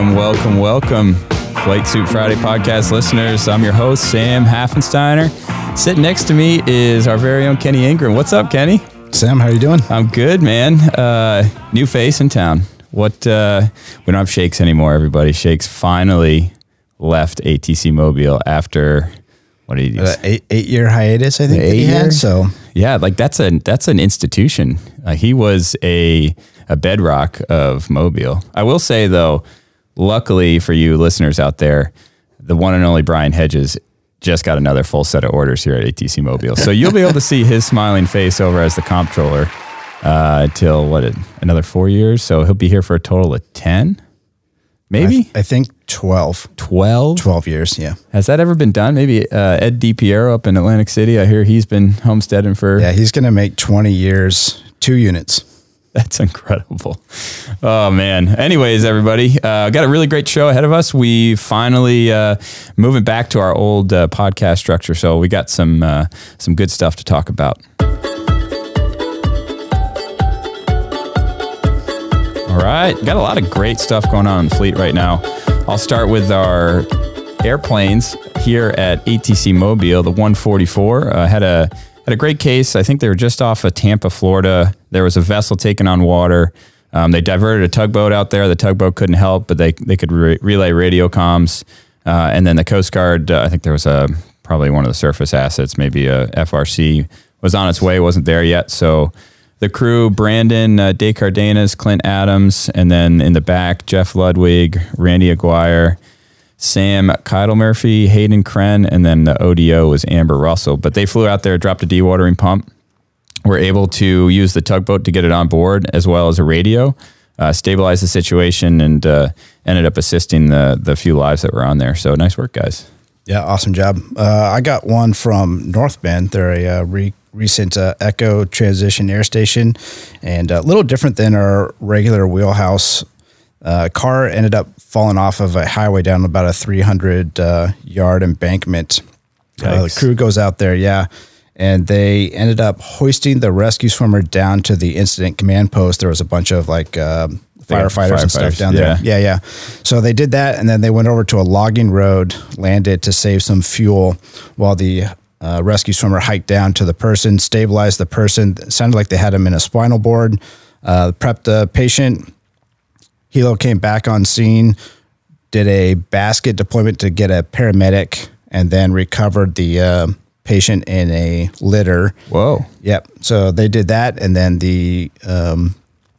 Welcome, welcome, welcome, Flake Soup Friday podcast listeners. I'm your host, Sam Haffensteiner. Sitting next to me is our very own Kenny Ingram. What's up, Kenny? Sam, how you doing? I'm good, man. Uh, new face in town. What? Uh, we don't have Shakes anymore. Everybody, Shakes finally left ATC Mobile after what did he do? Uh, eight eight year hiatus, I think. he Eight-year? had, so Yeah, like that's a that's an institution. Uh, he was a a bedrock of Mobile. I will say though, luckily for you listeners out there, the one and only Brian Hedges just got another full set of orders here at ATC Mobile. So you'll be able to see his smiling face over as the comptroller uh, till what another four years. So he'll be here for a total of ten, I, maybe I think 12, twelve. 12 years. Yeah. Has that ever been done? Maybe uh, Ed DiPiero up in Atlantic City. I hear he's been homesteading for Yeah. He's going to make 20 years, two units. That's incredible. Oh man. Anyways, everybody, uh, got a really great show ahead of us. We finally uh, moving back to our old uh, podcast structure, so we got some uh, some good stuff to talk about. All right, got a lot of great stuff going on in the fleet right now. I'll start with our airplanes here at ATC Mobile. The 144 uh, had a had a great case. I think they were just off of Tampa, Florida. There was a vessel taken on water. Um, they diverted a tugboat out there. The tugboat couldn't help, but they they could re- relay radio comms. Uh, and then the Coast Guard, uh, I think there was a probably one of the surface assets, maybe a FRC, was on its way, wasn't there yet. So the crew Brandon uh, De Cardenas, Clint Adams, and then in the back, Jeff Ludwig, Randy Aguirre, Sam Keidel Murphy, Hayden Kren, and then the ODO was Amber Russell. But they flew out there, dropped a dewatering pump, were able to use the tugboat to get it on board as well as a radio, uh, stabilize the situation, and uh, ended up assisting the the few lives that were on there. So nice work, guys. Yeah. Awesome job. Uh, I got one from North Bend. They're a uh, re- recent uh, Echo transition air station and a little different than our regular wheelhouse. Uh, car ended up falling off of a highway down about a 300 uh, yard embankment. The crew goes out there, yeah, and they ended up hoisting the rescue swimmer down to the incident command post. There was a bunch of like uh, They got firefighters and stuff down yeah. there. Yeah, yeah. So they did that, and then they went over to a logging road, landed to save some fuel, while the uh, rescue swimmer hiked down to the person, stabilized the person. It sounded like they had him in a spinal board. Uh, prepped the patient. Helo came back on scene, did a basket deployment to get a paramedic, and then recovered the uh, patient in a litter. Whoa. Yep. So they did that, and then the um,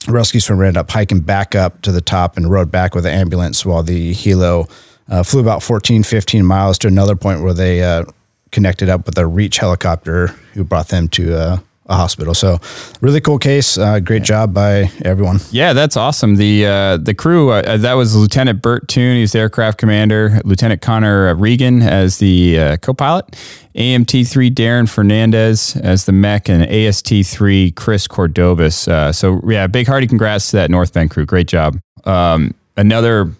rescue swimmer ended up hiking back up to the top and rode back with the ambulance while the helo uh, flew about 14, 15 miles to another point where they uh, connected up with a reach helicopter who brought them to uh, a hospital. So really cool case. Uh, great job by everyone. Yeah, that's awesome. The uh, the crew uh, that was Lieutenant Bert Toon, he's the aircraft commander. Lieutenant Connor Regan as the uh, co-pilot. AMT three Darren Fernandez as the mech, and AST three Chris Cordobas. Uh, so yeah, big hearty congrats to that North Bend crew. Great job. Um, another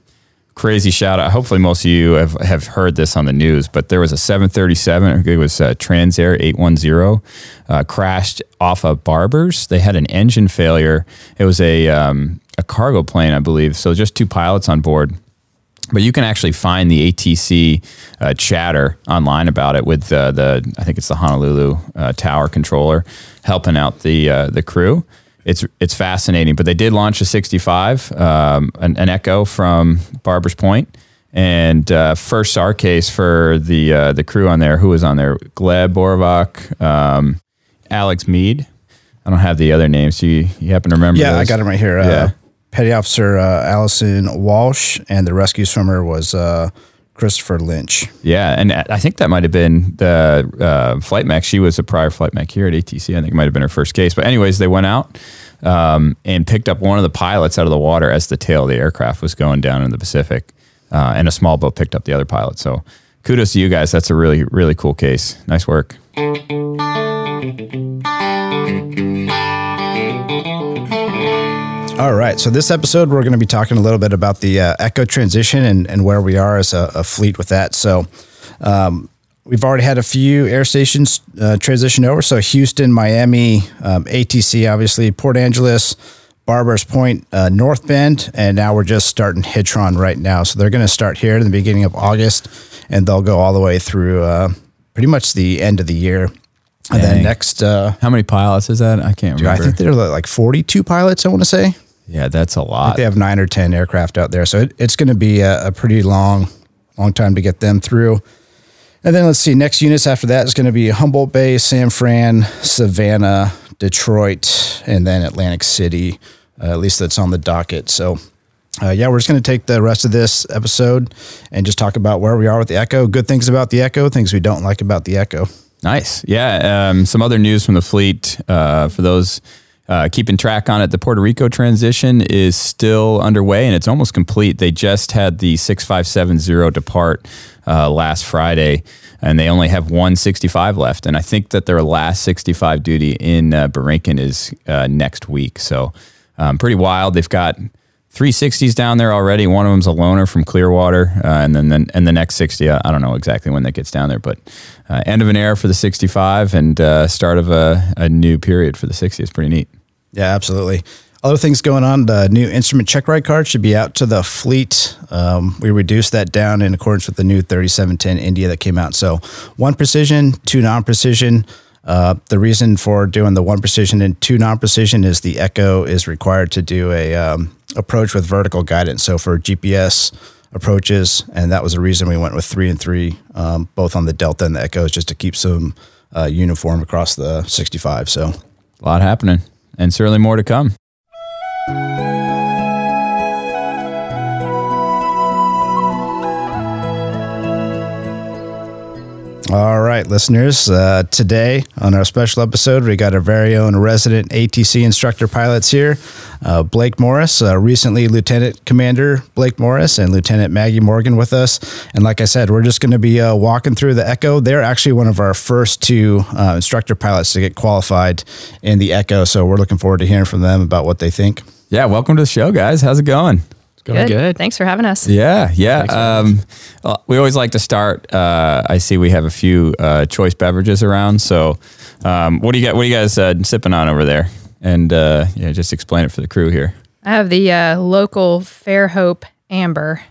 crazy shout out. Hopefully, most of you have, have heard this on the news, but there was a 737. It was uh, Transair 810 uh, crashed off of Barbers. They had an engine failure. It was a um, a cargo plane, I believe. So just two pilots on board. But you can actually find the ATC uh, chatter online about it with uh, the I think it's the Honolulu uh, tower controller helping out the uh, the crew. It's it's fascinating. But they did launch a 65, um, an, an Echo from Barbers Point, and uh, first SAR case for the uh, the crew on there. Who was on there? Gleb Borovak, um, Alex Mead. I don't have the other names. Do you, you happen to remember? Yeah, I got him right here. Yeah. Uh, Petty Officer uh, Allison Walsh, and the rescue swimmer was uh, Christopher Lynch. Yeah, and I think that might have been the uh, flight mech. She was a prior flight mech here at ATC. I think it might have been her first case. But anyways, they went out um, and picked up one of the pilots out of the water as the tail of the aircraft was going down in the Pacific, uh, and a small boat picked up the other pilot. So kudos to you guys. That's a really really cool case. Nice work. All right. So this episode, we're going to be talking a little bit about the uh, Echo transition and, and where we are as a, a fleet with that. So um, we've already had a few air stations uh, transition over. So Houston, Miami, um, ATC, obviously, Port Angeles, Barbers Point, uh, North Bend, and now we're just starting Hitron right now. So they're going to start here in the beginning of August, and they'll go all the way through uh, pretty much the end of the year. And then next, uh, How many pilots is that? I can't I remember. I think there are like 42 pilots, I want to say. Yeah, that's a lot. They have nine or 10 aircraft out there. So it, it's going to be a, a pretty long, long time to get them through. And then let's see, next units after that is going to be Humboldt Bay, San Fran, Savannah, Detroit, and then Atlantic City. Uh, at least that's on the docket. So, uh, yeah, we're just going to take the rest of this episode and just talk about where we are with the Echo, good things about the Echo, things we don't like about the Echo. Nice. Yeah. Um, some other news from the fleet uh, for those uh, keeping track on it. The Puerto Rico transition is still underway and it's almost complete. They just had the 6570 depart uh, last Friday and they only have 165 left. And I think that their last 65 duty in uh, is uh, next week. So um, pretty wild. They've got 360s down there already. One of them's a loaner from Clearwater, uh, and then then and the next 60. uh, I don't know exactly when that gets down there, but uh, end of an era for the 65 and uh, start of a, a new period for the 60 is pretty neat. Yeah, absolutely. Other things going on. The new instrument check ride card should be out to the fleet. Um, we reduced that down in accordance with the new 3710 India that came out. So one precision, two non precision. Uh, the reason for doing the one precision and two non precision is the Echo is required to do a um, approach with vertical guidance. So for GPS approaches, and that was the reason we went with three and three, um, both on the Delta and the Echoes, just to keep some uh, uniform across the 65. So A lot happening, and certainly more to come. Right, listeners. Uh, today on our special episode, we got our very own resident ATC instructor pilots here uh, Blake Morris, uh, recently Lieutenant Commander Blake Morris, and Lieutenant Maggie Morgan with us. And like I said, we're just going to be uh, walking through the Echo. They're actually one of our first two uh, instructor pilots to get qualified in the Echo. So we're looking forward to hearing from them about what they think. Yeah, welcome to the show, guys. How's it going? Going good. Thanks for having us. Yeah, yeah. Um, we always like to start. Uh, I see we have a few uh, choice beverages around. So, um, what do you got? What are you guys uh, sipping on over there? And uh, yeah, just explain it for the crew here. I have the uh, local Fairhope Amber.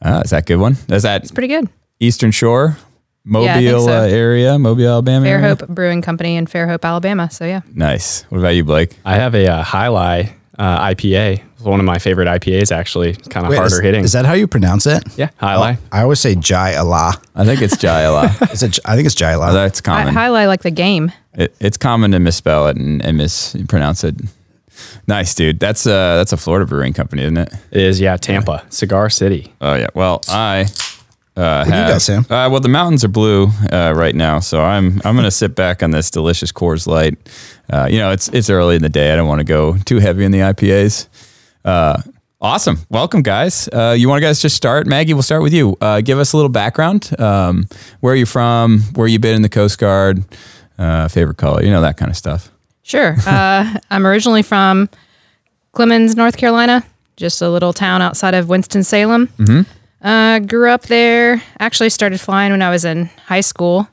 Uh, is that a good one? Is that It's pretty good. Eastern Shore, Mobile Yeah, so. uh, area, Mobile, Alabama? area? Fairhope Brewing Company in Fairhope, Alabama. So yeah, Nice. What about you, Blake? I have a uh, Jai Alai uh, IPA. It's one of my favorite IPAs, actually. Kind of Wait, harder is, hitting. Is that how you pronounce it? yeah, Highlight. I always say Jai Allah. I think it's Jayala. Is it? I think it's Jai Allah. That's I common. Jai Alai like the game. It, it's common to misspell it and, and mispronounce it. Nice, dude. That's uh that's a Florida brewing company, isn't it? It is, yeah, Tampa, Cigar City. Oh yeah. Well, I uh, do you have. got, Sam? Uh, well, the mountains are blue uh, right now, so I'm I'm gonna sit back on this delicious Coors Light. Uh, you know, it's it's early in the day. I don't want to go too heavy in the IPAs. Uh, awesome. Welcome, guys. Uh, you want to guys just start? Maggie, we'll start with you. Uh, give us a little background. Um, where are you from? Where you been in the Coast Guard? Uh, favorite color? You know that kind of stuff. Sure. Uh, I'm originally from Clemmons, North Carolina, just a little town outside of Winston Salem. Uh, grew up there. Actually, started flying when I was in high school.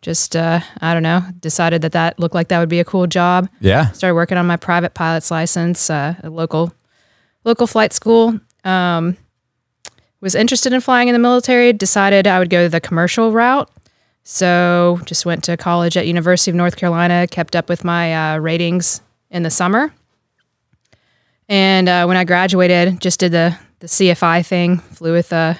Just uh, I don't know. Decided that that looked like that would be a cool job. Yeah. started working on my private pilot's license uh, at local local flight school. Um, was interested in flying in the military. Decided I would go the commercial route. So just went to college at University of North Carolina. Kept up with my uh, ratings in the summer. And uh, when I graduated, just did the the CFI thing. Flew with uh,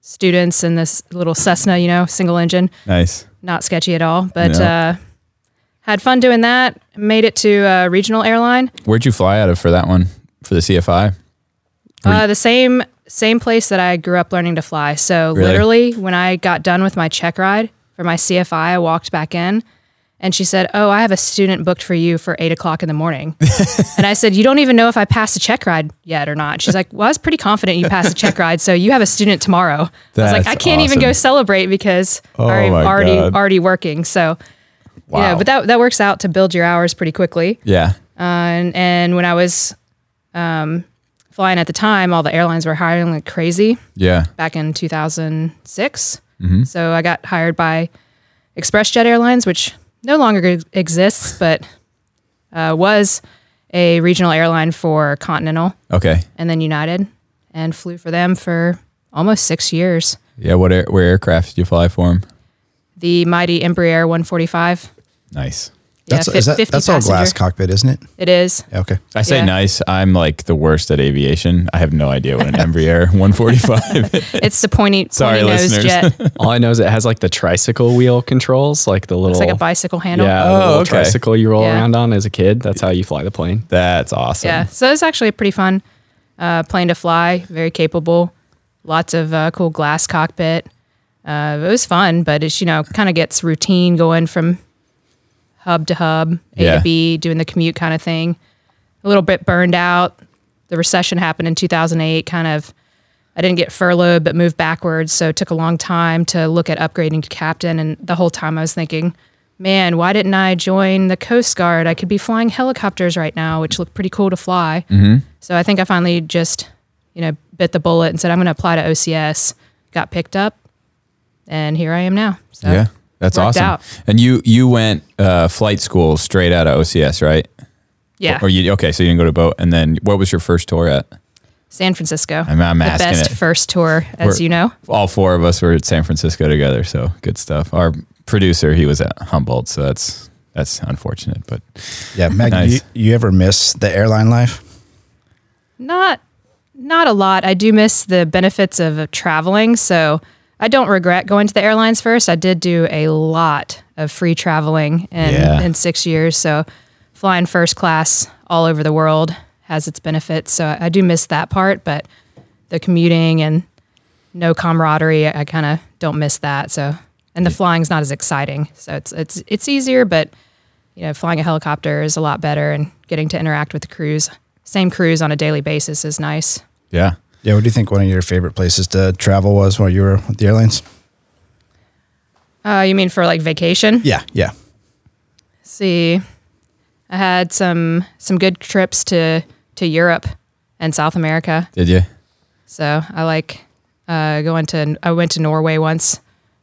students in this little Cessna, you know, single engine Nice. not sketchy at all, but Yeah. uh, had fun doing that. Made it to a regional airline. Where'd you fly out of for that one? For the CFI? Uh, the same same place that I grew up learning to fly. So Really? literally, when I got done with my check ride for my CFI, I walked back in, and she said, "Oh, I have a student booked for you for eight o'clock in the morning." and I said, "You don't even know if I passed a check ride yet or not." She's like, "Well, I was pretty confident you passed a check ride, so you have a student tomorrow." I was like, "I can't even go awesome. celebrate because Oh I'm my already God. already working." So. Yeah, Wow. but that that works out to build your hours pretty quickly. Yeah. Uh, and and when I was um, flying at the time, all the airlines were hiring like crazy Yeah. back in 2006. So I got hired by ExpressJet Airlines, which no longer exists, but uh, was a regional airline for Continental Okay. and then United, and flew for them for almost six years. Yeah. What air, where aircraft did you fly for him? The mighty Embraer 145. Nice. That's, fi- is that, that's all glass cockpit, isn't it? It is. Yeah, okay. I say Yeah. nice. I'm like the worst at aviation. I have no idea what an Embraer 145 is. It's the pointy, Sorry, pointy nose listeners. jet. All I know is it has like the tricycle wheel controls, like the little. It's like a bicycle handle. Yeah, Oh, the little okay. tricycle you roll Yeah. around on as a kid. That's how you fly the plane. That's awesome. Yeah. So it's actually a pretty fun uh, plane to fly. Very capable. Lots of uh, cool glass cockpit. Uh, it was fun, but it's you know kind of gets routine going from hub to hub, A Yeah. to B, doing the commute kind of thing. A little bit burned out. The recession happened in 2008. Kind of, I didn't get furloughed, but moved backwards. So it took a long time to look at upgrading to captain. And the whole time I was thinking, man, why didn't I join the Coast Guard? I could be flying helicopters right now, which looked pretty cool to fly. Mm-hmm. So I think I finally just, you know, bit the bullet and said, I'm going to apply to OCS. Got picked up, and here I am now. So Yeah. That's awesome. out. And you you went uh, flight school straight out of OCS, right? yeah, Or you okay? So you didn't go to boat, and then what was your first tour at? San Francisco. I'm- I'm the asking best it. first tour, as We're- you know. All four of us were at San Francisco together, so good stuff. Our producer, he was at Humboldt, so that's that's unfortunate, but Yeah, Meg, Nice. you, you ever miss the airline life? Not not a lot. I do miss the benefits of uh, traveling, so I don't regret going to the airlines first. I did do a lot of free traveling in Yeah. in 6 years, so flying first class all over the world has its benefits. So I, I do miss that part, but the commuting and no camaraderie, I, I kind of don't miss that. So and the flying's not as exciting. So it's it's it's easier, but you know, flying a helicopter is a lot better and getting to interact with the crews. Same crews on a daily basis is nice. yeah, Yeah, what do you think one of your favorite places to travel was while you were with the airlines? Uh, you mean for like vacation? Yeah, yeah. See, I had some some good trips to to Europe and South America. did you? So I like uh, going to. I went to Norway once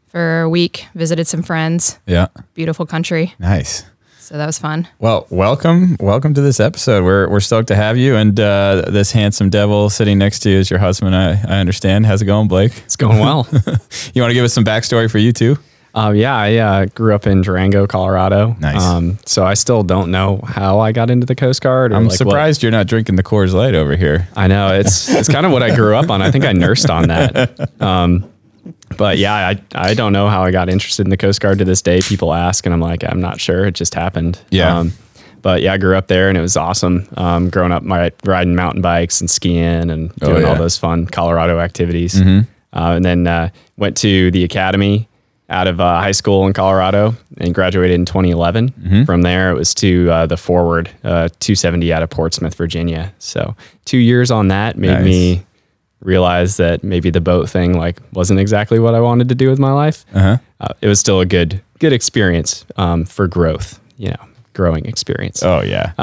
for a week. Visited some friends. Yeah, Beautiful country. nice. So that was fun. Well, welcome, welcome to this episode. We're we're stoked to have you, and uh, this handsome devil sitting next to you is your husband. I, I understand. How's it going, Blake? It's going well. You want to give us some backstory for you too? um, yeah, I uh, grew up in Durango, Colorado. Nice. Um, so I still don't know how I got into the Coast Guard. Or I'm like what- surprised you're not drinking the Coors Light over here. I know it's it's kind of what I grew up on. I think I nursed on that. Um, but yeah, I I don't know how I got interested in the Coast Guard to this day. People ask, and I'm like, I'm not sure. It just happened. Yeah. Um, but yeah, I grew up there, and it was awesome. Um, growing up, my riding mountain bikes and skiing and Oh, doing all yeah. Mm-hmm. those fun Colorado activities. Uh, and then uh, went to the academy out of uh, high school in Colorado and graduated in 2011. Mm-hmm. From there, it was to uh, the Forward uh, 270 out of Portsmouth, Virginia. So two years on that made Nice. me realize that maybe the boat thing like wasn't exactly what I wanted to do with my life. Uh-huh. Uh, it was still a good good experience um, for growth, you know, growing experience. Oh yeah.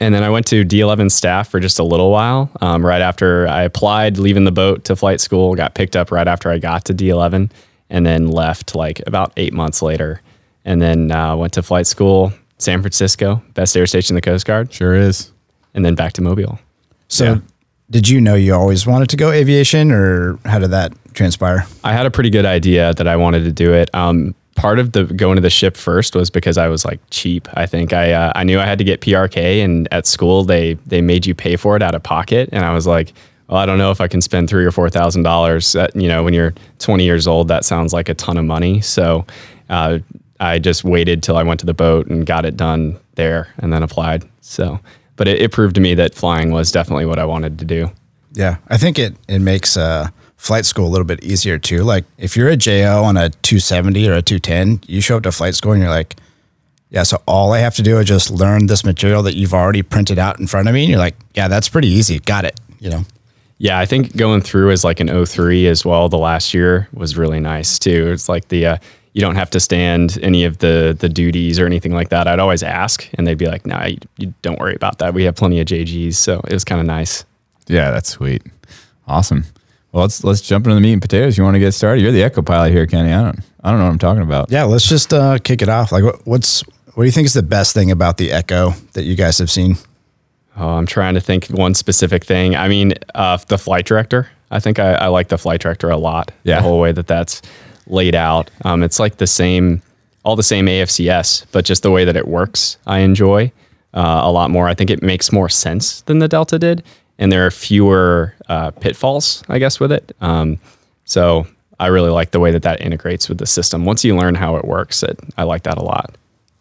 And then I went to D11 staff for just a little while. Um, right after I applied, leaving the boat to flight school, got picked up right after I got to D11, and then left like about eight months later. And then uh, went to flight school, San Francisco, best air station in the Coast Guard, sure is. and then back to Mobile. So, Yeah. Did you know you always wanted to go aviation, or how did that transpire? I had a pretty good idea that I wanted to do it. Um, part of the going to the ship first was because I was like cheap. I think I uh, I knew I had to get PRK, and at school they they made you pay for it out of pocket, and I was like, well, I don't know if I can spend three or four thousand dollars. You know, when you're 20 years old, that sounds like a ton of money. So uh, I just waited till I went to the boat and got it done there, and then applied. So, but it, it proved to me that flying was definitely what I wanted to do. Yeah, I think it it makes uh, flight school a little bit easier too. Like if you're a JO on a 270 or a 210, you show up to flight school and you're like, yeah, so all I have to do is just learn this material that you've already printed out in front of me, and you're like, yeah, that's pretty easy. Got it. You know. Yeah, I think going through as like an 03 as well, the last year was really nice too. It's like the, uh, you don't have to stand any of the the duties or anything like that. I'd always ask and they'd be like, nah, you, you don't worry about that. We have plenty of JGs. So it was kind of nice. Yeah, that's sweet. Awesome. Well, let's let's jump into the meat and potatoes. You want to get started? You're the Echo pilot here, Kenny. I don't I don't know what I'm talking about. Yeah, let's just uh, kick it off. Like, what, what's What do you think is the best thing about the Echo that you guys have seen? Oh, I'm trying to think one specific thing. I mean, uh, the flight director. I think I, I like the flight director a lot. Yeah. The whole way that that's laid out. Um, it's like the same, all the same AFCS, but just the way that it works, I enjoy uh, a lot more. I think it makes more sense than the Delta did, and there are fewer uh, pitfalls, I guess, with it. Um, so I really like the way that that integrates with the system. Once you learn how it works, it, I like that a lot.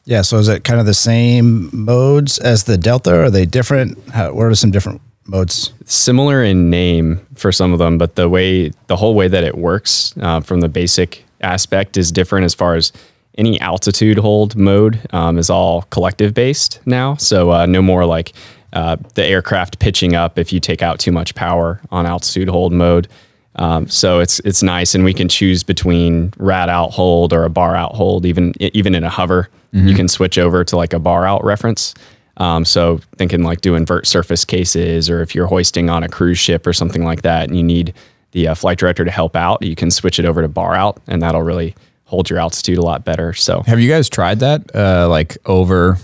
Yeah, so is it kind of the same modes as the Delta? Are they different? How, what are some different modes? similar in name for some of them, but the way the whole way that it works uh, from the basic aspect is different as far as any altitude hold mode um, is all collective based now. So uh, no more like uh, the aircraft pitching up if you take out too much power on altitude hold mode. Um, so it's it's nice, and we can choose between rad alt hold or a baro alt hold. Even even in a hover, you can switch over to like a baro alt reference. Um, so thinking like doing vert surface cases, or if you're hoisting on a cruise ship or something like that, and you need the uh, flight director to help out, you can switch it over to baro alt, and that'll really hold your altitude a lot better. So Have you guys tried that? Uh, like over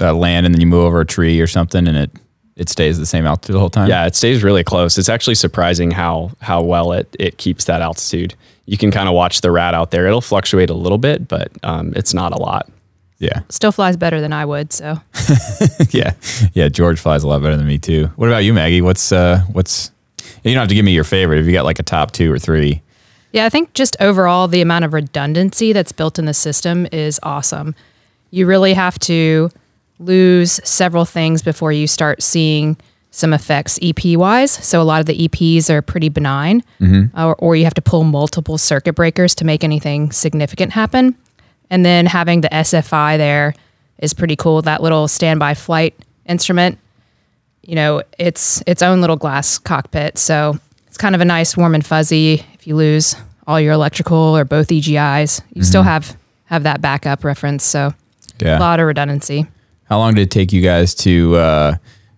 uh, land and then you move over a tree or something and it it stays the same altitude the whole time? yeah, it stays really close. It's actually surprising how how well it it keeps that altitude. You can kind of watch the rad alt there. It'll fluctuate a little bit, but um, it's not a lot. Yeah. Still flies better than I would. So yeah. Yeah. George flies a lot better than me too. What about you, Maggie? What's uh what's you don't have to give me your favorite if you got like a top two or three. Yeah, I think just overall, the amount of redundancy that's built in the system is awesome. You really have to lose several things before you start seeing some effects EP wise. So a lot of the EPs are pretty benign, or, or you have to pull multiple circuit breakers to make anything significant happen. And then having the SFI there is pretty cool. That little standby flight instrument you know, it's its own little glass cockpit. So it's kind of a nice warm and fuzzy. If you lose all your electrical or both EGIs, you still have have that backup reference. So Yeah. a lot of redundancy. How long did it take you guys to uh,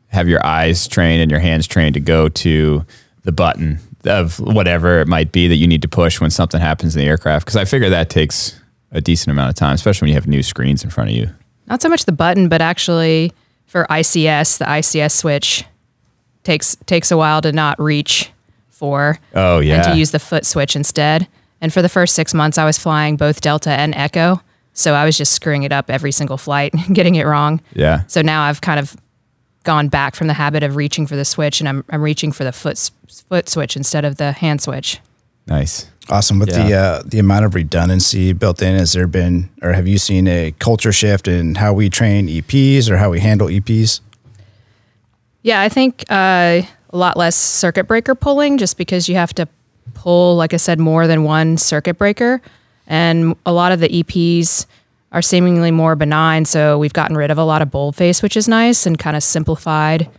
have your eyes trained and your hands trained to go to the button of whatever it might be that you need to push when something happens in the aircraft? Because I figure that takes a decent amount of time, especially when you have new screens in front of you. Not so much the button, but actually for ICS, the ICS switch takes takes a while to not reach for. Oh, yeah. And to use the foot switch instead. And for the first six months, I was flying both Delta and Echo. So I was just screwing it up every single flight, getting it wrong. Yeah. So now I've kind of gone back from the habit of reaching for the switch and I'm, I'm reaching for the foot, foot switch instead of the hand switch. Nice. Awesome. With the uh, the amount of redundancy built in, has there been, or have you seen a culture shift in how we train EPs or how we handle EPs? Yeah, I think uh, a lot less circuit breaker pulling just because you have to pull, like I said, more than one circuit breaker. And a lot of the EPs are seemingly more benign. So we've gotten rid of a lot of boldface, which is nice, and kind of simplified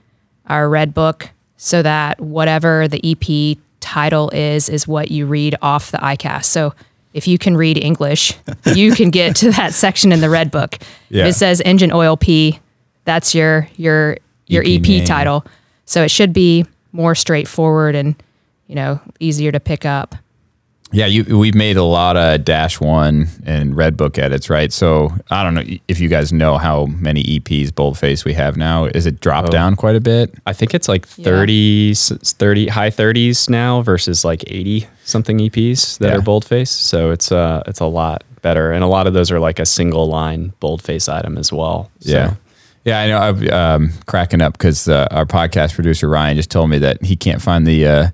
our red book so that whatever the EP title is, is what you read off the ICAST. So if you can read English, you can get to that section in the red book. Yeah. It says engine oil P, that's your your your EP EP, title. So it should be more straightforward and you know easier to pick up. Yeah, you, we've made a lot of Dash One and Red Book edits, right? So I don't know if you guys know how many EPs boldface we have now. Is it dropped down quite a bit? I think it's like 30, s- 30 high 30s now versus like 80 something EPs that Yeah. are boldface. So it's uh it's a lot better, and a lot of those are like a single line boldface item as well. So, Yeah. Yeah, I know. I'm um, cracking up because uh, our podcast producer Ryan just told me that he can't find the uh,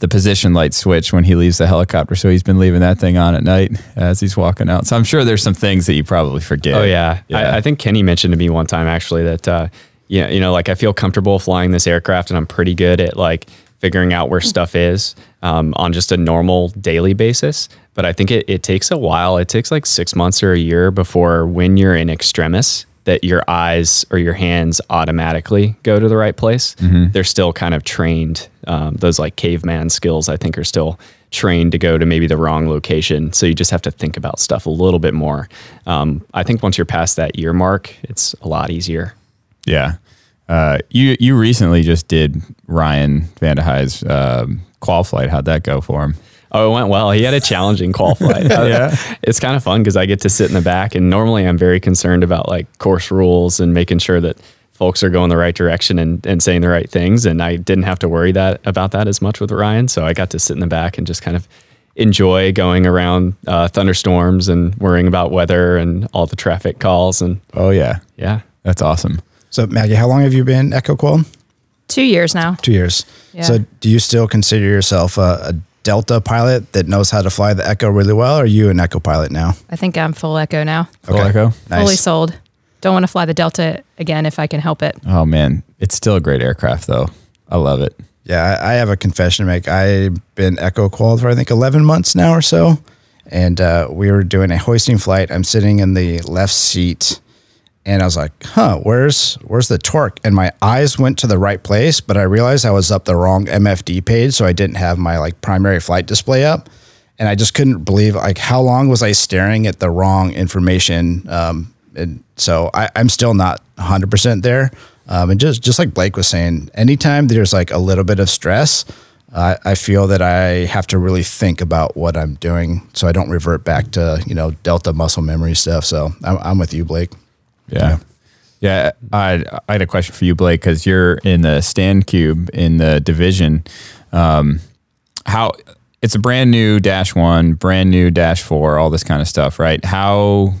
the position light switch when he leaves the helicopter, so he's been leaving that thing on at night as he's walking out. So I'm sure there's some things that you probably forget. Oh yeah, Yeah. I, I think Kenny mentioned to me one time actually that uh, yeah, you know, like I feel comfortable flying this aircraft, and I'm pretty good at like figuring out where stuff is um, on just a normal daily basis. But I think it, it takes a while. It takes like six months or a year before when you're in extremis that your eyes or your hands automatically go to the right place. They're still kind of trained. Um, those like caveman skills, I think, are still trained to go to maybe the wrong location. So you just have to think about stuff a little bit more. Um, I think once you're past that year mark, it's a lot easier. Yeah. Uh, you you recently just did Ryan Vandehuy's um, qual flight. How'd that go for him? Oh, it went well. He had a challenging qual flight. Yeah. It's kind of fun because I get to sit in the back, and normally I'm very concerned about like course rules and making sure that folks are going the right direction and, and saying the right things. And I didn't have to worry that about that as much with Ryan. So I got to sit in the back and just kind of enjoy going around uh, thunderstorms and worrying about weather and all the traffic calls. And Oh yeah, yeah, that's awesome. So Maggie, how long have you been Echo Qual? Two years now. Two years. Yeah. So do you still consider yourself a, a Delta pilot that knows how to fly the Echo really well? Or are you an Echo pilot now? I think I'm full Echo now. Full Echo. Nice. Fully sold. Don't want to fly the Delta again if I can help it. Oh man, it's still a great aircraft though. I love it. Yeah, I, I have a confession to make. I've been Echo qualified for I think 11 months now or so. And uh, we were doing a hoisting flight. I'm sitting in the left seat and I was like, huh, where's where's the torque? And my eyes went to the right place, but I realized I was up the wrong MFD page, so I didn't have my like primary flight display up. And I just couldn't believe like how long was I staring at the wrong information. Um, and so I, I'm still not 100% there. Um, and just just like Blake was saying, anytime there's like a little bit of stress, I I feel that I have to really think about what I'm doing, so I don't revert back to you know Delta muscle memory stuff. So I'm, I'm with you, Blake. Yeah. Yeah, I, I had a question for you, Blake, because you're in the stand cube in the division. Um, how it's a brand new dash one, brand new dash four, all this kind of stuff, right? How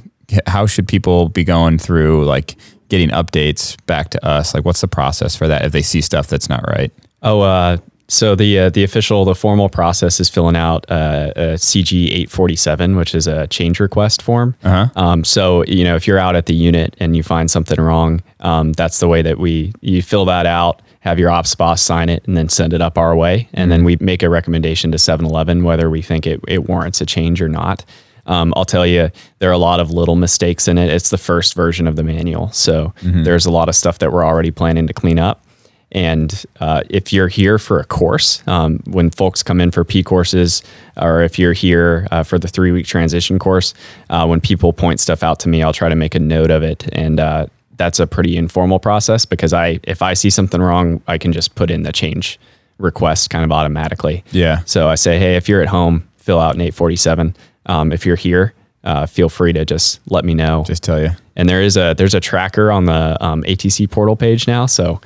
how should people be going through like getting updates back to us? Like, what's the process for that if they see stuff that's not right? Oh, uh, so the uh, the official, the formal process is filling out uh, a CG eight forty seven, which is a change request form. Uh-huh. Um, so you know, if you're out at the unit and you find something wrong, um, that's the way that we you fill that out, have your ops boss sign it, and then send it up our way, and then we make a recommendation to 711 whether we think it, it warrants a change or not. Um, I'll tell you, there are a lot of little mistakes in it. It's the first version of the manual, so there's a lot of stuff that we're already planning to clean up. And uh, if you're here for a course, um, when folks come in for P courses, or if you're here uh, for the three week transition course, uh, when people point stuff out to me, I'll try to make a note of it. And uh, that's a pretty informal process because I, if I see something wrong, I can just put in the change request kind of automatically. Yeah. So I say, hey, if you're at home, fill out an 847. Um, if you're here, uh, feel free to just let me know Just tell you. and there is a there's a tracker on the um, ATC portal page now. So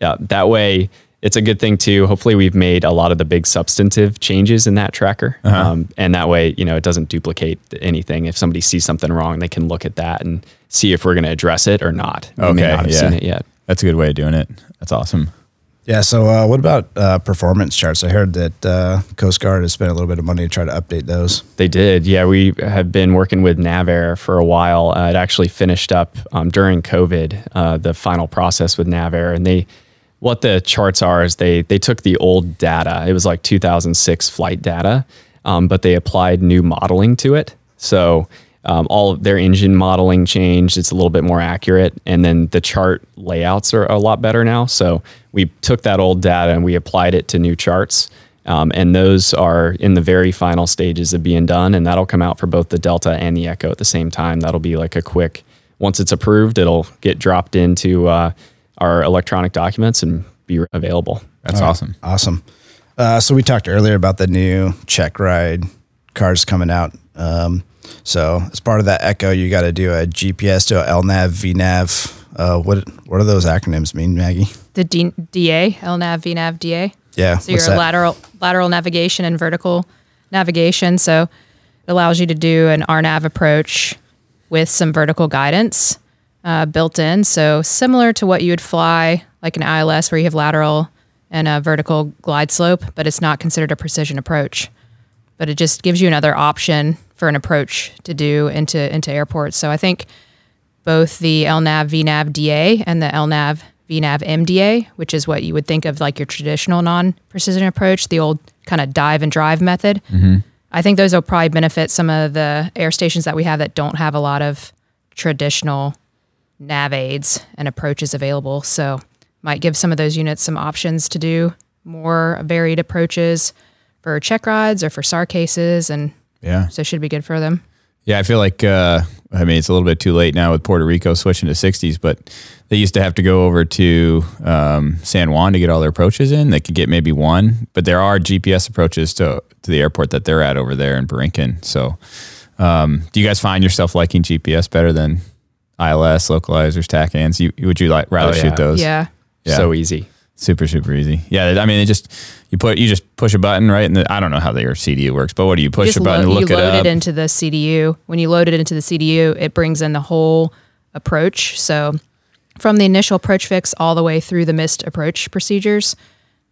yeah, that way it's a good thing too. Hopefully, we've made a lot of the big substantive changes in that tracker, um, and that way you know it doesn't duplicate anything. If somebody sees something wrong, they can look at that and see if we're going to address it or not. We may Okay, not have yeah. seen it yet. That's a good way of doing it. That's awesome. Yeah. So uh, what about uh, performance charts? I heard that uh, Coast Guard has spent a little bit of money to try to update those. They did. Yeah, we have been working with Navair for a while. Uh, it actually finished up um, during COVID, uh, the final process with Navair. And they, what the charts are is they they took the old data. It was like 2006 flight data, um, but they applied new modeling to it. So um, all of their engine modeling changed. It's a little bit more accurate, and then the chart layouts are a lot better now. So we took that old data and we applied it to new charts. Um, and those are in the very final stages of being done, and that'll come out for both the Delta and the Echo at the same time. That'll be like a quick. Once it's approved, it'll get dropped into uh, our electronic documents and be available. That's awesome. Awesome. Uh, so we talked earlier about the new check ride cars coming out. Um, so as part of that Echo, you got to do a GPS to a LNAV, VNAV. Uh, what what do those acronyms mean, Maggie? The D- DA, LNAV, VNAV, DA. Yeah. So your lateral lateral navigation and vertical navigation. So it allows you to do an RNAV approach with some vertical guidance uh, built in. So similar to what you would fly like an ILS where you have lateral and a vertical glide slope, but it's not considered a precision approach. But it just gives you another option for an approach to do into into airports. So I think both the LNAV VNAV DA and the LNAV VNAV MDA, which is what you would think of like your traditional non-precision approach, the old kind of dive and drive method. I think those will probably benefit some of the air stations that we have that don't have a lot of traditional nav aids and approaches available. So might give some of those units some options to do more varied approaches for check rides or for SAR cases, and Yeah. so should be good for them. Yeah, I feel like uh, I mean it's a little bit too late now with Puerto Rico switching to 60s, but they used to have to go over to um, San Juan to get all their approaches in. They could get maybe one, but there are GPS approaches to to the airport that they're at over there in Borinquen. So, um, do you guys find yourself liking GPS better than ILS localizers, TACANs? You would you like rather Oh, yeah. shoot those? Yeah. Yeah. So easy. Super, super easy. Yeah, I mean, it just you put you just push a button right, and I don't know how their CDU works, but what do you push just a button, lo- look you it load up? it into the CDU. When you load it into the CDU, it brings in the whole approach. So from the initial approach fix all the way through the missed approach procedures,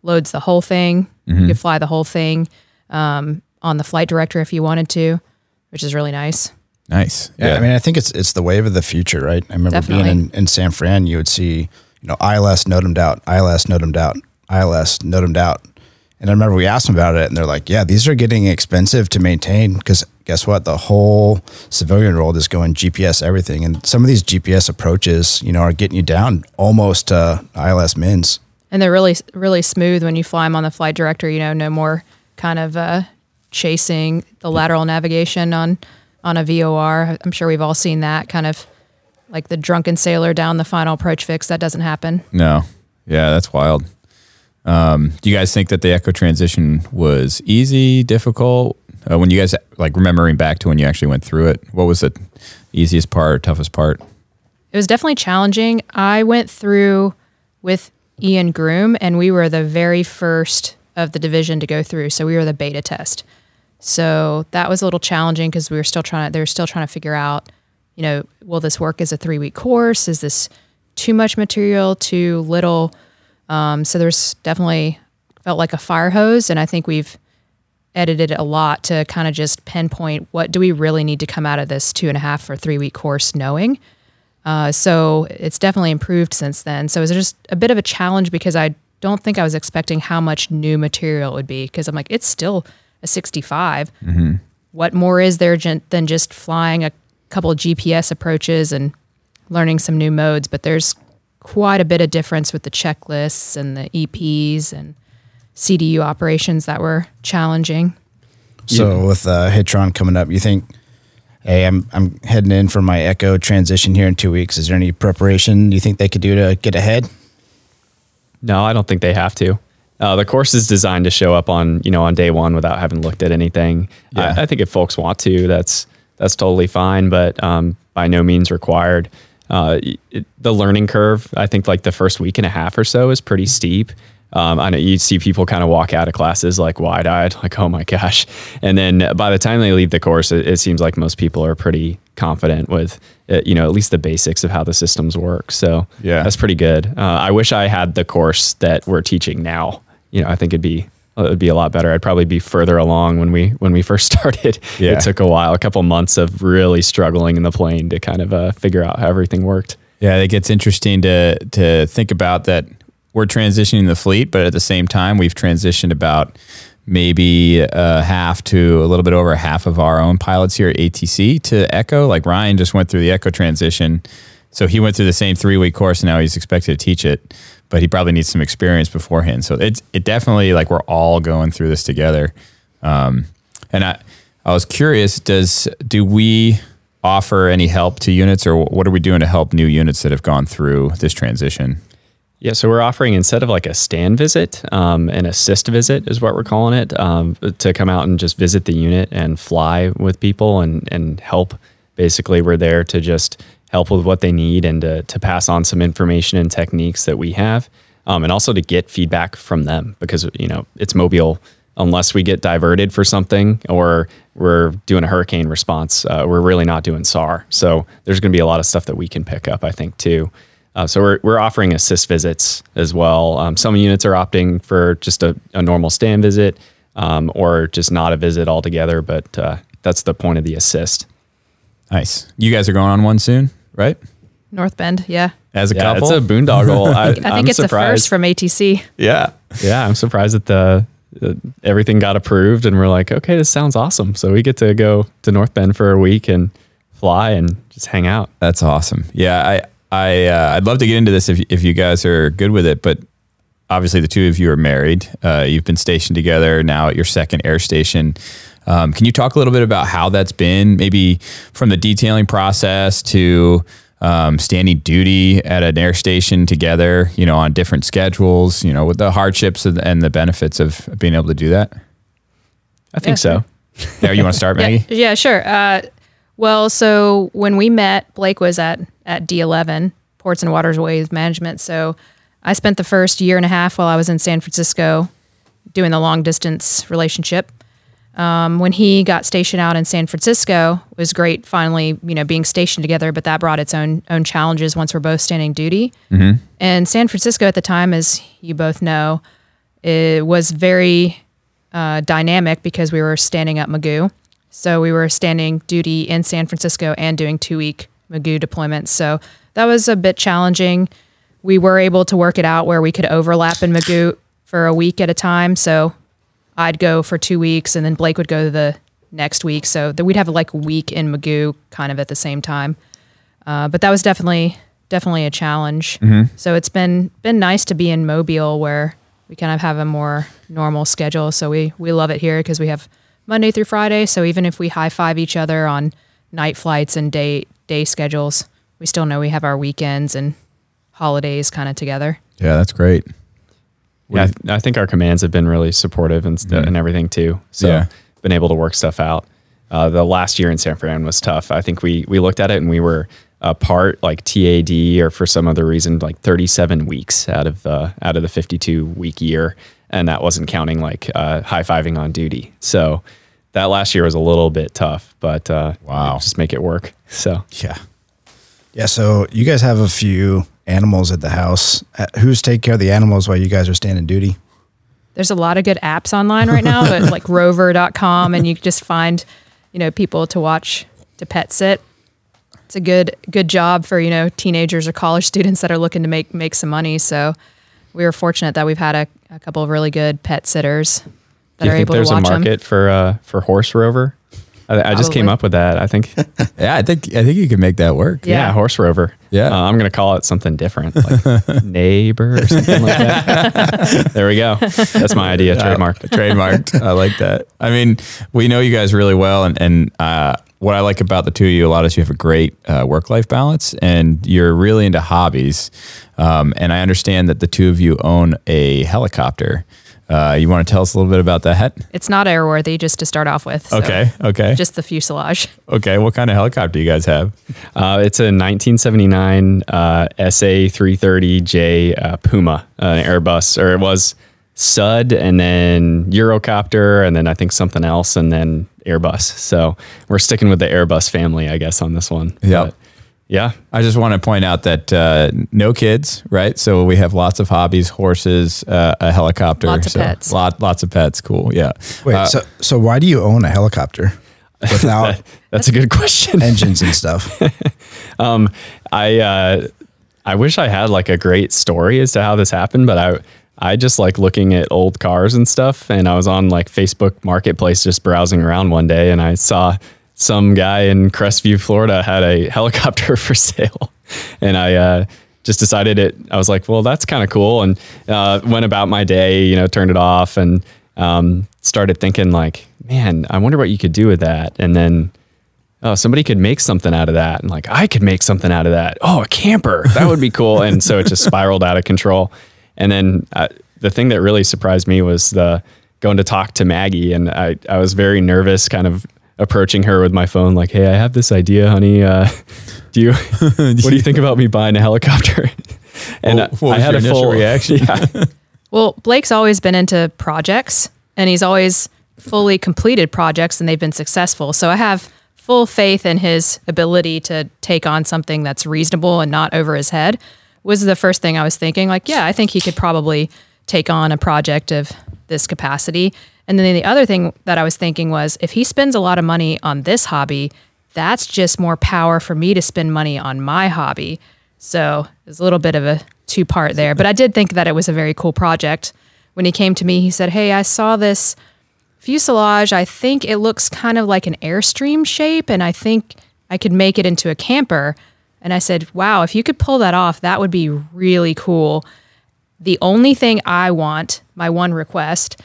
loads the whole thing. Mm-hmm. You could fly the whole thing um, on the flight director if you wanted to, which is really nice. Nice. Yeah, I mean, I think it's it's the wave of the future, right? I remember Definitely. being in, in San Fran, you would see, you know, ILS NOTAMed out, ILS NOTAMed out, ILS NOTAMed out. And I remember we asked them about it, and they're like, "Yeah, these are getting expensive to maintain because guess what? The whole civilian world is going GPS everything, and some of these GPS approaches, you know, are getting you down almost to ILS mins. And they're really, really smooth when you fly them on the flight director. You know, no more kind of uh, chasing the lateral navigation on on a VOR. I'm sure we've all seen that kind of like the drunken sailor down the final approach fix. That doesn't happen. no, yeah, that's wild. Um, do you guys think that the echo transition was easy, difficult? Uh, when you guys like remembering back to when you actually went through it, what was the easiest part or toughest part? It was definitely challenging. I went through with Ian Groom, and we were the very first of the division to go through. So we were the beta test. So that was a little challenging because we were still trying to. They were still trying to figure out, you know, will this work as a three week course? Is this too much material? Too little? Um, so there's definitely felt like a fire hose, and I think we've edited a lot to kind of just pinpoint what do we really need to come out of this two and a half or three week course knowing. Uh, so it's definitely improved since then. So it was just a bit of a challenge because I don't think I was expecting how much new material it would be because I'm like, it's still a 65. What more is there than just flying a couple of GPS approaches and learning some new modes? But there's quite a bit of difference with the checklists and the EPs and CDU operations that were challenging. So with uh, Hitron coming up, you think, hey, I'm I'm heading in for my Echo transition here in two weeks. Is there any preparation you think they could do to get ahead? No, I don't think they have to. Uh, the course is designed to show up on you know on day one without having looked at anything. Yeah. I, I think if folks want to, that's that's totally fine, but um, by no means required. Uh, it, the learning curve, I think, like the first week and a half or so, is pretty steep. Um, I know you see people kind of walk out of classes like wide eyed, like, oh my gosh. And then by the time they leave the course, it, it seems like most people are pretty confident with, uh, you know, at least the basics of how the systems work. So Yeah. that's pretty good. Uh, I wish I had the course that we're teaching now. You know, I think it'd be it would be a lot better. I'd probably be further along when we when we first started. Yeah. It took a while, a couple months of really struggling in the plane to kind of uh, figure out how everything worked. Yeah, it gets interesting to to think about that we're transitioning the fleet, but at the same time, we've transitioned about maybe uh, half to a little bit over half of our own pilots here at ATC to Echo. Like Ryan just went through the Echo transition, so he went through the same three week course, and now he's expected to teach it, but he probably needs some experience beforehand. So it's it definitely like we're all going through this together. Um, and I I was curious, does do we offer any help to units, or what are we doing to help new units that have gone through this transition? Yeah, so we're offering instead of like a stand visit, um, an assist visit is what we're calling it, um, to come out and just visit the unit and fly with people and and help. Basically, we're there to just help with what they need and to, to pass on some information and techniques that we have, um, and also to get feedback from them because you know it's mobile. Unless we get diverted for something or we're doing a hurricane response, uh, we're really not doing SAR. So there's going to be a lot of stuff that we can pick up, I think, too. Uh, so we're, we're offering assist visits as well. Um, some units are opting for just a, a normal stand visit um, or just not a visit altogether, but uh, that's the point of the assist. Nice. You guys are going on one soon, right? North Bend, yeah. As a Yeah, couple. it's a boondoggle. I, I think I'm it's a first from ATC. yeah. yeah, I'm surprised that the uh, everything got approved, and we're like, okay, this sounds awesome. So we get to go to North Bend for a week and fly and just hang out. That's awesome. Yeah, I I uh, I'd love to get into this if if you guys are good with it, but obviously the two of you are married. Uh, you've been stationed together now at your second air station. Um, can you talk a little bit about how that's been, maybe from the detailing process to um, standing duty at an air station together, you know, on different schedules, you know, with the hardships and the- and the benefits of being able to do that? I think Yeah, so. Yeah, you want to start, Maggie? Yeah, yeah sure. Uh, well, so when we met, Blake was at at D11 Ports and Waterways Management. So I spent the first year and a half while I was in San Francisco doing the long distance relationship. Um, when he got stationed out in San Francisco, it was great finally, you know, being stationed together. But that brought its own own challenges once we're both standing duty. And San Francisco at the time, as you both know, it was very uh, dynamic because we were standing up Mugu. So we were standing duty in San Francisco and doing two week Mugu deployments. So that was a bit challenging. We were able to work it out where we could overlap in Mugu for a week at a time. So I'd go for two weeks and then Blake would go the next week. So that we'd have like a week in Mugu kind of at the same time. Uh, but that was definitely definitely a challenge. So it's been been nice to be in Mobile where we kind of have a more normal schedule. So we we love it here because we have Monday through Friday. So even if we high five each other on night flights and day day schedules, we still know we have our weekends and holidays kind of together. Yeah, that's great. Yeah, I, th- I think our commands have been really supportive and, st- and everything too. So Yeah. been able to work stuff out. Uh, the last year in San Fran was tough. I think we we looked at it and we were apart like TAD or for some other reason like 37 weeks out of the out of the 52 week year, and that wasn't counting like uh, high fiving on duty. So that last year was a little bit tough, but uh, Wow. just make it work. So Yeah. Yeah. So you guys have a few animals at the house. Uh, Who's taking care of the animals while you guys are standing duty? There's a lot of good apps online right now, but like rover.com and you just find, you know, people to watch to pet sit. It's a good good job for, you know, teenagers or college students that are looking to make make some money. So we were fortunate that we've had a, a couple of really good pet sitters that do you are think able there's to a watch them. market for uh, for horse rover? I, I just came up with that. I think Yeah, I think I think you can make that work. Yeah, Yeah. horse rover. Yeah. Uh, I'm going to call it something different, like neighbor or something like that. there we go. That's my idea, trademark. trademarked. I like that. I mean, we know you guys really well, and and uh, what I like about the two of you a lot is you have a great uh, work life balance, and you're really into hobbies. Um, and I understand that the two of you own a helicopter. Uh, you want to tell us a little bit about that? It's not airworthy just to start off with. so Okay. Okay. Just the fuselage. okay. What kind of helicopter do you guys have? Uh, it's a 1979 uh, SA330J uh, Puma, uh, an Airbus, or it was Sud, and then Eurocopter, and then I think something else, and then Airbus. So we're sticking with the Airbus family, I guess, on this one. Yeah. But, yeah. I just want to point out that uh, no kids, right? So we have lots of hobbies: horses, uh, a helicopter, Lots of so pets. Lot, lots of pets. Cool. Yeah. Wait, Uh, so so why do you own a helicopter without That's a good question. engines and stuff? I uh, I wish I had like a great story as to how this happened, but I I just like looking at old cars and stuff, and I was on like Facebook Marketplace just browsing around one day, and I saw some guy in Crestview, Florida, had a helicopter for sale, and I. Uh, just decided it. I was like, well, that's kind of cool, and uh, went about my day. You know, turned it off, and um, started thinking like, man, I wonder what you could do with that. And then oh, somebody could make something out of that. And like, I could make something out of that. Oh, a camper. That would be cool. and so it just spiraled out of control. And then uh, the thing that really surprised me was the going to talk to Maggie. And I, I was very nervous, kind of approaching her with my phone, like, hey, I have this idea, honey. Uh, do you, what do you think about me buying a helicopter? And What- I- I had your a full reaction? Yeah. Well, Blake's always been into projects and he's always fully completed projects and they've been successful. So I have full faith in his ability to take on something that's reasonable and not over his head. Was the first thing I was thinking like, yeah, I think he could probably take on a project of this capacity. And then the other thing that I was thinking was if he spends a lot of money on this hobby, that's just more power for me to spend money on my hobby. So there's a little bit of a two part there. But I did think that it was a very cool project. When he came to me, he said, Hey, I saw this fuselage. I think it looks kind of like an Airstream shape, and I think I could make it into a camper. And I said, Wow, if you could pull that off, that would be really cool. The only thing I want, my one request,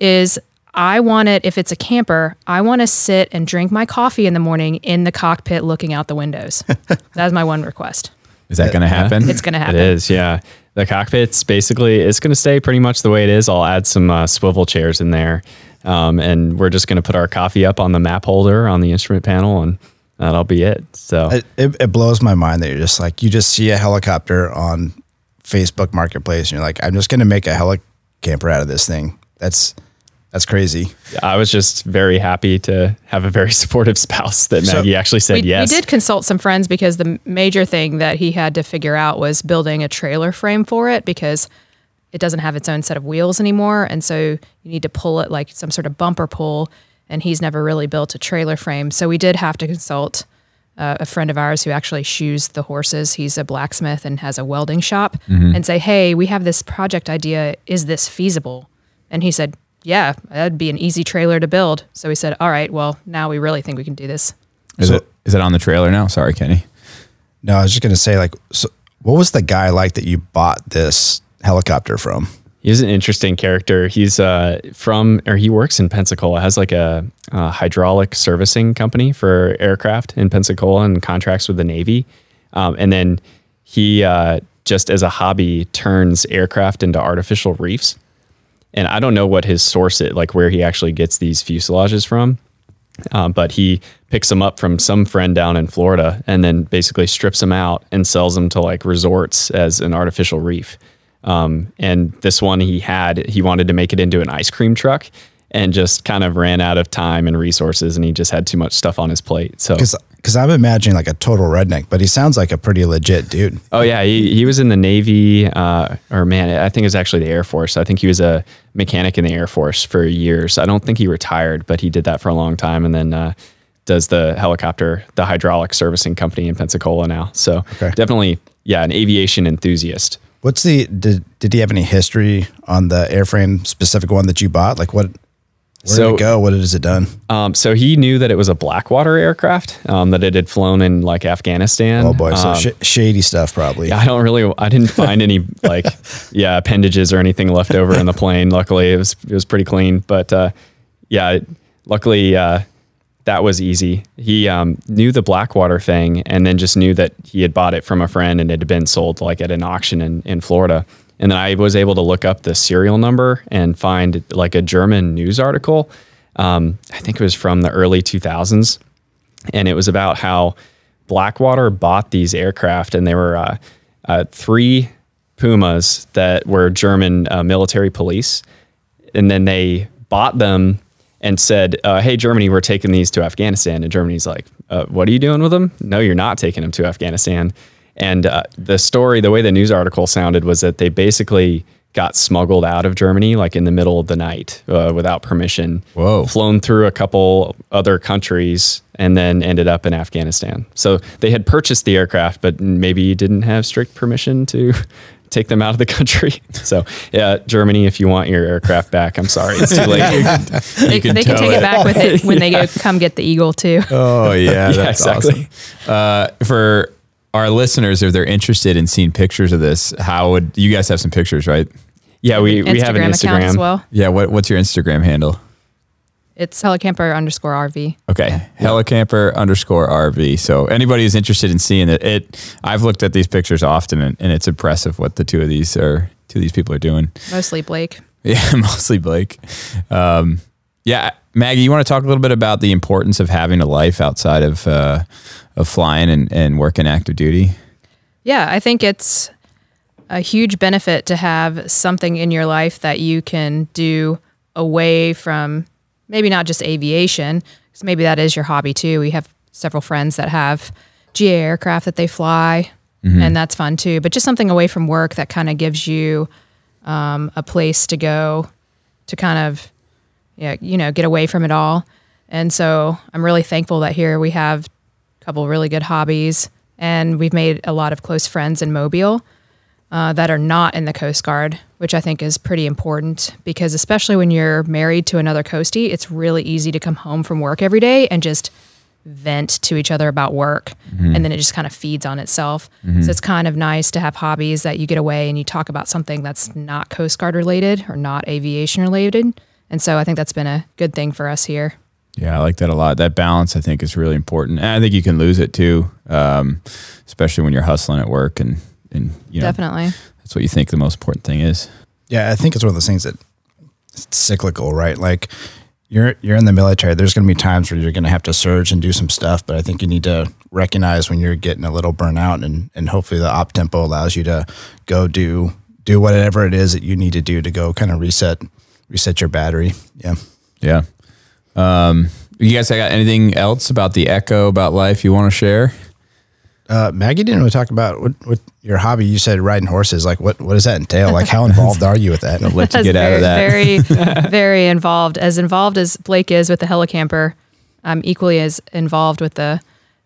is I want it, if it's a camper, I want to sit and drink my coffee in the morning in the cockpit looking out the windows. That's my one request. Is that going to happen? It's going to happen. It is, yeah. The cockpit's basically it's going to stay pretty much the way it is. I'll add some uh, swivel chairs in there, um, and we're just going to put our coffee up on the map holder on the instrument panel, and that'll be it. So It, it, it blows my mind that you're just like, you just see a helicopter on Facebook Marketplace and you're like, I'm just going to make a helicopter helicamper out of this thing. That's, that's crazy. I was just very happy to have a very supportive spouse that So- Maggie actually said we, yes. we did consult some friends because the major thing that he had to figure out was building a trailer frame for it because it doesn't have its own set of wheels anymore. And so you need to pull it like some sort of bumper pull. And he's never really built a trailer frame. So we did have to consult uh, a friend of ours who actually shoes the horses. He's a blacksmith and has a welding shop and say, hey, we have this project idea. Is this feasible? And he said, yeah, that'd be an easy trailer to build. So we said, all right, well, now we really think we can do this. Is So- it is it on the trailer now? Sorry, Kenny. No, I was just going to say like, so what was the guy like that you bought this helicopter from? He's an interesting character. He's uh, from, or he works in Pensacola. Has like a, uh hydraulic servicing company for aircraft in Pensacola and contracts with the Navy. Um, and then he uh, just as a hobby turns aircraft into artificial reefs. And I don't know what his source is, like where he actually gets these fuselages from. Um, but he picks them up from some friend down in Florida and then basically strips them out and sells them to like resorts as an artificial reef. Um, and this one he had, he wanted to make it into an ice cream truck and just kind of ran out of time and resources and he just had too much stuff on his plate. So, Because I'm imagining like a total redneck, but he sounds like a pretty legit dude. oh yeah, he, he was in the Navy, uh, or man, I think it was actually the Air Force. I think he was a mechanic in the Air Force for years. I don't think he retired, but he did that for a long time and then, uh, does the helicopter, the hydraulic servicing company in Pensacola now. So Okay. definitely, yeah, an aviation enthusiast. What's the did did he have any history on the airframe specific one that you bought? Like what? Where So- did it go? What has it done? Um, so he knew that it was a Blackwater aircraft, um, that it had flown in like Afghanistan. Oh boy, so Um, sh- shady stuff probably. I don't really. I didn't find any like, yeah, appendages or anything left over in the plane. Luckily, it was it was pretty clean. But uh, yeah, luckily uh, that was easy. He um, knew the Blackwater thing, and then just knew that he had bought it from a friend and it had been sold like at an auction in in Florida. And then I was able to look up the serial number and find like a German news article. Um, I think it was from the early 2000s and it was about how Blackwater bought these aircraft, and they were uh, uh, three Pumas that were German uh, military police, and then they bought them and said, uh, "Hey, Germany, we're taking these to Afghanistan." And Germany's like, uh, "What are you doing with them? No, you're not taking them to Afghanistan." And uh, the story, the way the news article sounded, was that they basically got smuggled out of Germany, like in the middle of the night, uh, without permission. Whoa. Flown through a couple other countries and then ended up in Afghanistan. So they had purchased the aircraft, but maybe didn't have strict permission to take them out of the country. So yeah, Germany, if you want your aircraft back, I'm sorry, it's too late. They, can they can take it. it. back with it when they go come get the eagle too. Oh yeah, Yeah, that's exactly. awesome. Uh, for our listeners, if they're interested in seeing pictures of this, how would you guys have some pictures, right? Yeah, we, we have an Instagram as well. Yeah. What What's your Instagram handle? It's helicamper underscore RV. Okay, helicamper underscore RV. So anybody who's interested in seeing it, it I've looked at these pictures often, and, and it's impressive what the two of these are two of these people are doing. Mostly Blake. Yeah, mostly Blake. Um, yeah, Maggie, you want to talk a little bit about the importance of having a life outside of uh, of flying and, and working active duty? Yeah, I think it's a huge benefit to have something in your life that you can do away from maybe not just aviation, because maybe that is your hobby too. We have several friends that have GA aircraft that they fly, and that's fun too. But just something away from work that kind of gives you um, a place to go to kind of, yeah, you know, get away from it all. And so I'm really thankful that here we have a couple really good hobbies, and we've made a lot of close friends in Mobile uh, that are not in the Coast Guard, which I think is pretty important because especially when you're married to another coastie, it's really easy to come home from work every day and just vent to each other about work and then it just kind of feeds on itself. So it's kind of nice to have hobbies that you get away and you talk about something that's not Coast Guard related or not aviation related And so I think that's been a good thing for us here. Yeah, I like that a lot. That balance, I think, is really important. And I think you can lose it too, um, especially when you're hustling at work and, and you know, Definitely. that's what you think the most important thing is. Yeah, I think it's one of those things that it's cyclical, right? Like you're you're in the military. There's going to be times where you're going to have to surge and do some stuff, but I think you need to recognize when you're getting a little burnout, and and hopefully the op tempo allows you to go do do whatever it is that you need to do to go kind of reset reset your battery. Yeah. Yeah. Um, you guys got anything else about the Echo about life you want to share? Uh, Maggie didn't really talk about what, what your hobby. You said riding horses. Like, what, what does that entail? Like, how involved are you with that? Let you That's get out of that. very, Very, very involved. As involved as Blake is with the helicamper, I'm equally as involved with the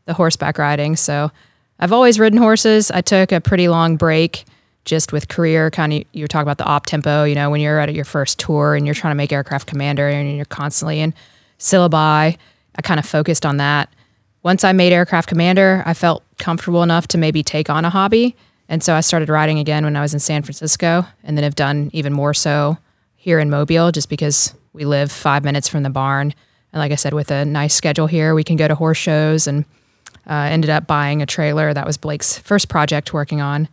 the horseback riding. So I've always ridden horses. I took a pretty long break just with career. Kind of you were talking about the op tempo. You know, when you're at your first tour and you're trying to make aircraft commander and you're constantly in syllabi. I kind of focused on that. Once I made aircraft commander, I felt comfortable enough to maybe take on a hobby. And so I started riding again when I was in San Francisco and then have done even more so here in Mobile just because we live five minutes from the barn. And like I said, with a nice schedule here, we can go to horse shows and uh, ended up buying a trailer. That was Blake's first project working on.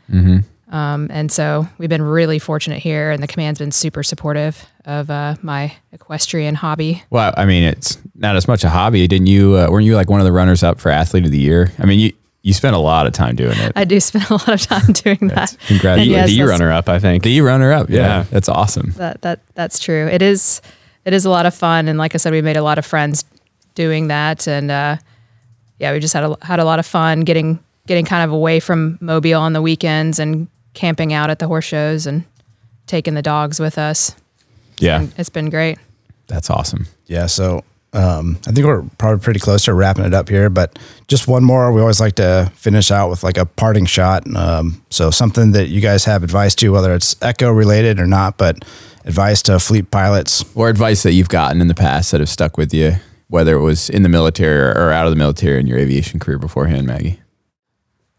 Um, and so we've been really fortunate here, and the command's been super supportive of uh, my equestrian hobby. Well, I mean, it's not as much a hobby. Didn't you? Uh, weren't you like one of the runners up for athlete of the year? I mean, you you spent a lot of time doing it. I do spend a lot of time doing that. Congratulations, And You- yes, the that's- runner up, I think. The runner up. Yeah, Yeah. that's awesome. that that that's true. It is it is a lot of fun, and like I said, we made a lot of friends doing that, and uh, yeah, we just had a, had a lot of fun getting getting kind of away from Mobile on the weekends and camping out at the horse shows and taking the dogs with us. Yeah, And it's been great. that's awesome. Yeah. So um, I think we're probably pretty close to wrapping it up here, but just one more. We always like to finish out with like a parting shot. Um, so something that you guys have advice to, whether it's echo related or not, but advice to fleet pilots. Or advice that you've gotten in the past that have stuck with you, whether it was in the military or, or out of the military in your aviation career beforehand, Maggie.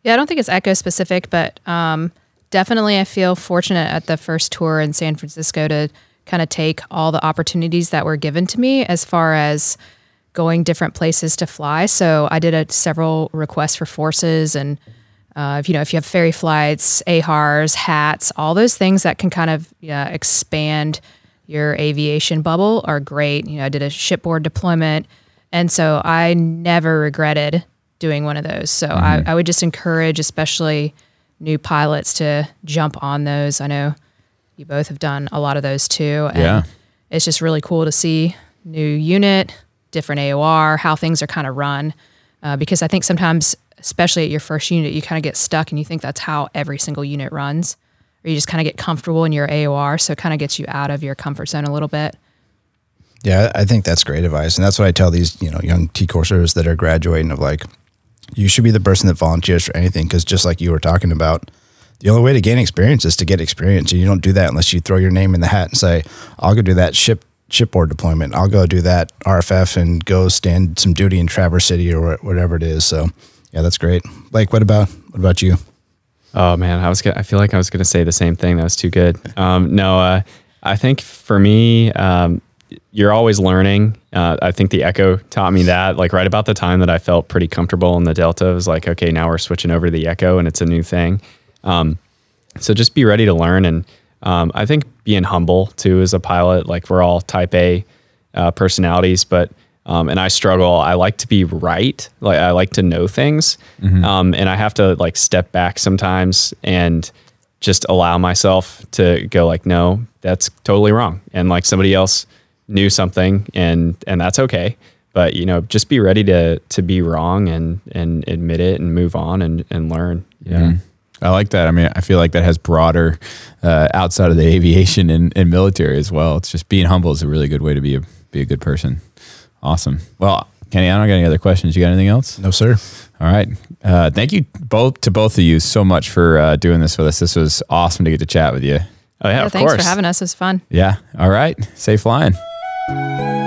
Yeah, I don't think it's echo specific, but um, definitely I feel fortunate at the first tour in San Francisco to kind of take all the opportunities that were given to me as far as going different places to fly. So I did a, several requests for forces and uh, if you know if you have ferry flights, AHARs, hats, all those things that can kind of yeah, expand your aviation bubble are great. You know, I did a shipboard deployment, and so I never regretted doing one of those. So I, I would just encourage, especially new pilots, to jump on those. I know you both have done a lot of those too, and Yeah. it's just really cool to see new unit, different AOR, how things are kind of run. Uh, because I think sometimes, especially at your first unit, you kind of get stuck and you think that's how every single unit runs, or you just kind of get comfortable in your AOR. So it kind of gets you out of your comfort zone a little bit. Yeah, I think that's great advice, and that's what I tell these you know young T coursers that are graduating of like, you should be the person that volunteers for anything because just like you were talking about, the only way to gain experience is to get experience, and you don't do that unless you throw your name in the hat and say, I'll go do that ship shipboard deployment, I'll go do that RFF and go stand some duty in Traverse City or whatever it is. So yeah, that's great. Blake, what about what about you? Oh man, I was gonna, I feel like I was going to say the same thing. That was too good. Um, no, uh, I think for me, um, you're always learning. Uh, I think the Echo taught me that. Like right about the time that I felt pretty comfortable in the Delta, it was like, okay, now we're switching over to the Echo, and it's a new thing. Um, so just be ready to learn, and um, I think being humble too as a pilot. Like we're all Type A uh, personalities, but um, and I struggle. I like to be right. Like I like to know things, um, and I have to like step back sometimes and just allow myself to go like, no, that's totally wrong, and like somebody else knew something, and and that's okay. But you know, just be ready to to be wrong and and admit it and move on and and learn. Yeah. I like that. I mean, I feel like that has broader uh, outside of the aviation and, and military as well. It's just being humble is a really good way to be a be a good person. Awesome. Well, Kenny, I don't got any other questions. You got anything else? No, sir. All right. Uh, thank you both to both of you so much for uh, doing this with us. This was awesome to get to chat with you. Oh yeah, Yeah, of thanks course. for having us. It was fun. Yeah. All right. Safe flying. Música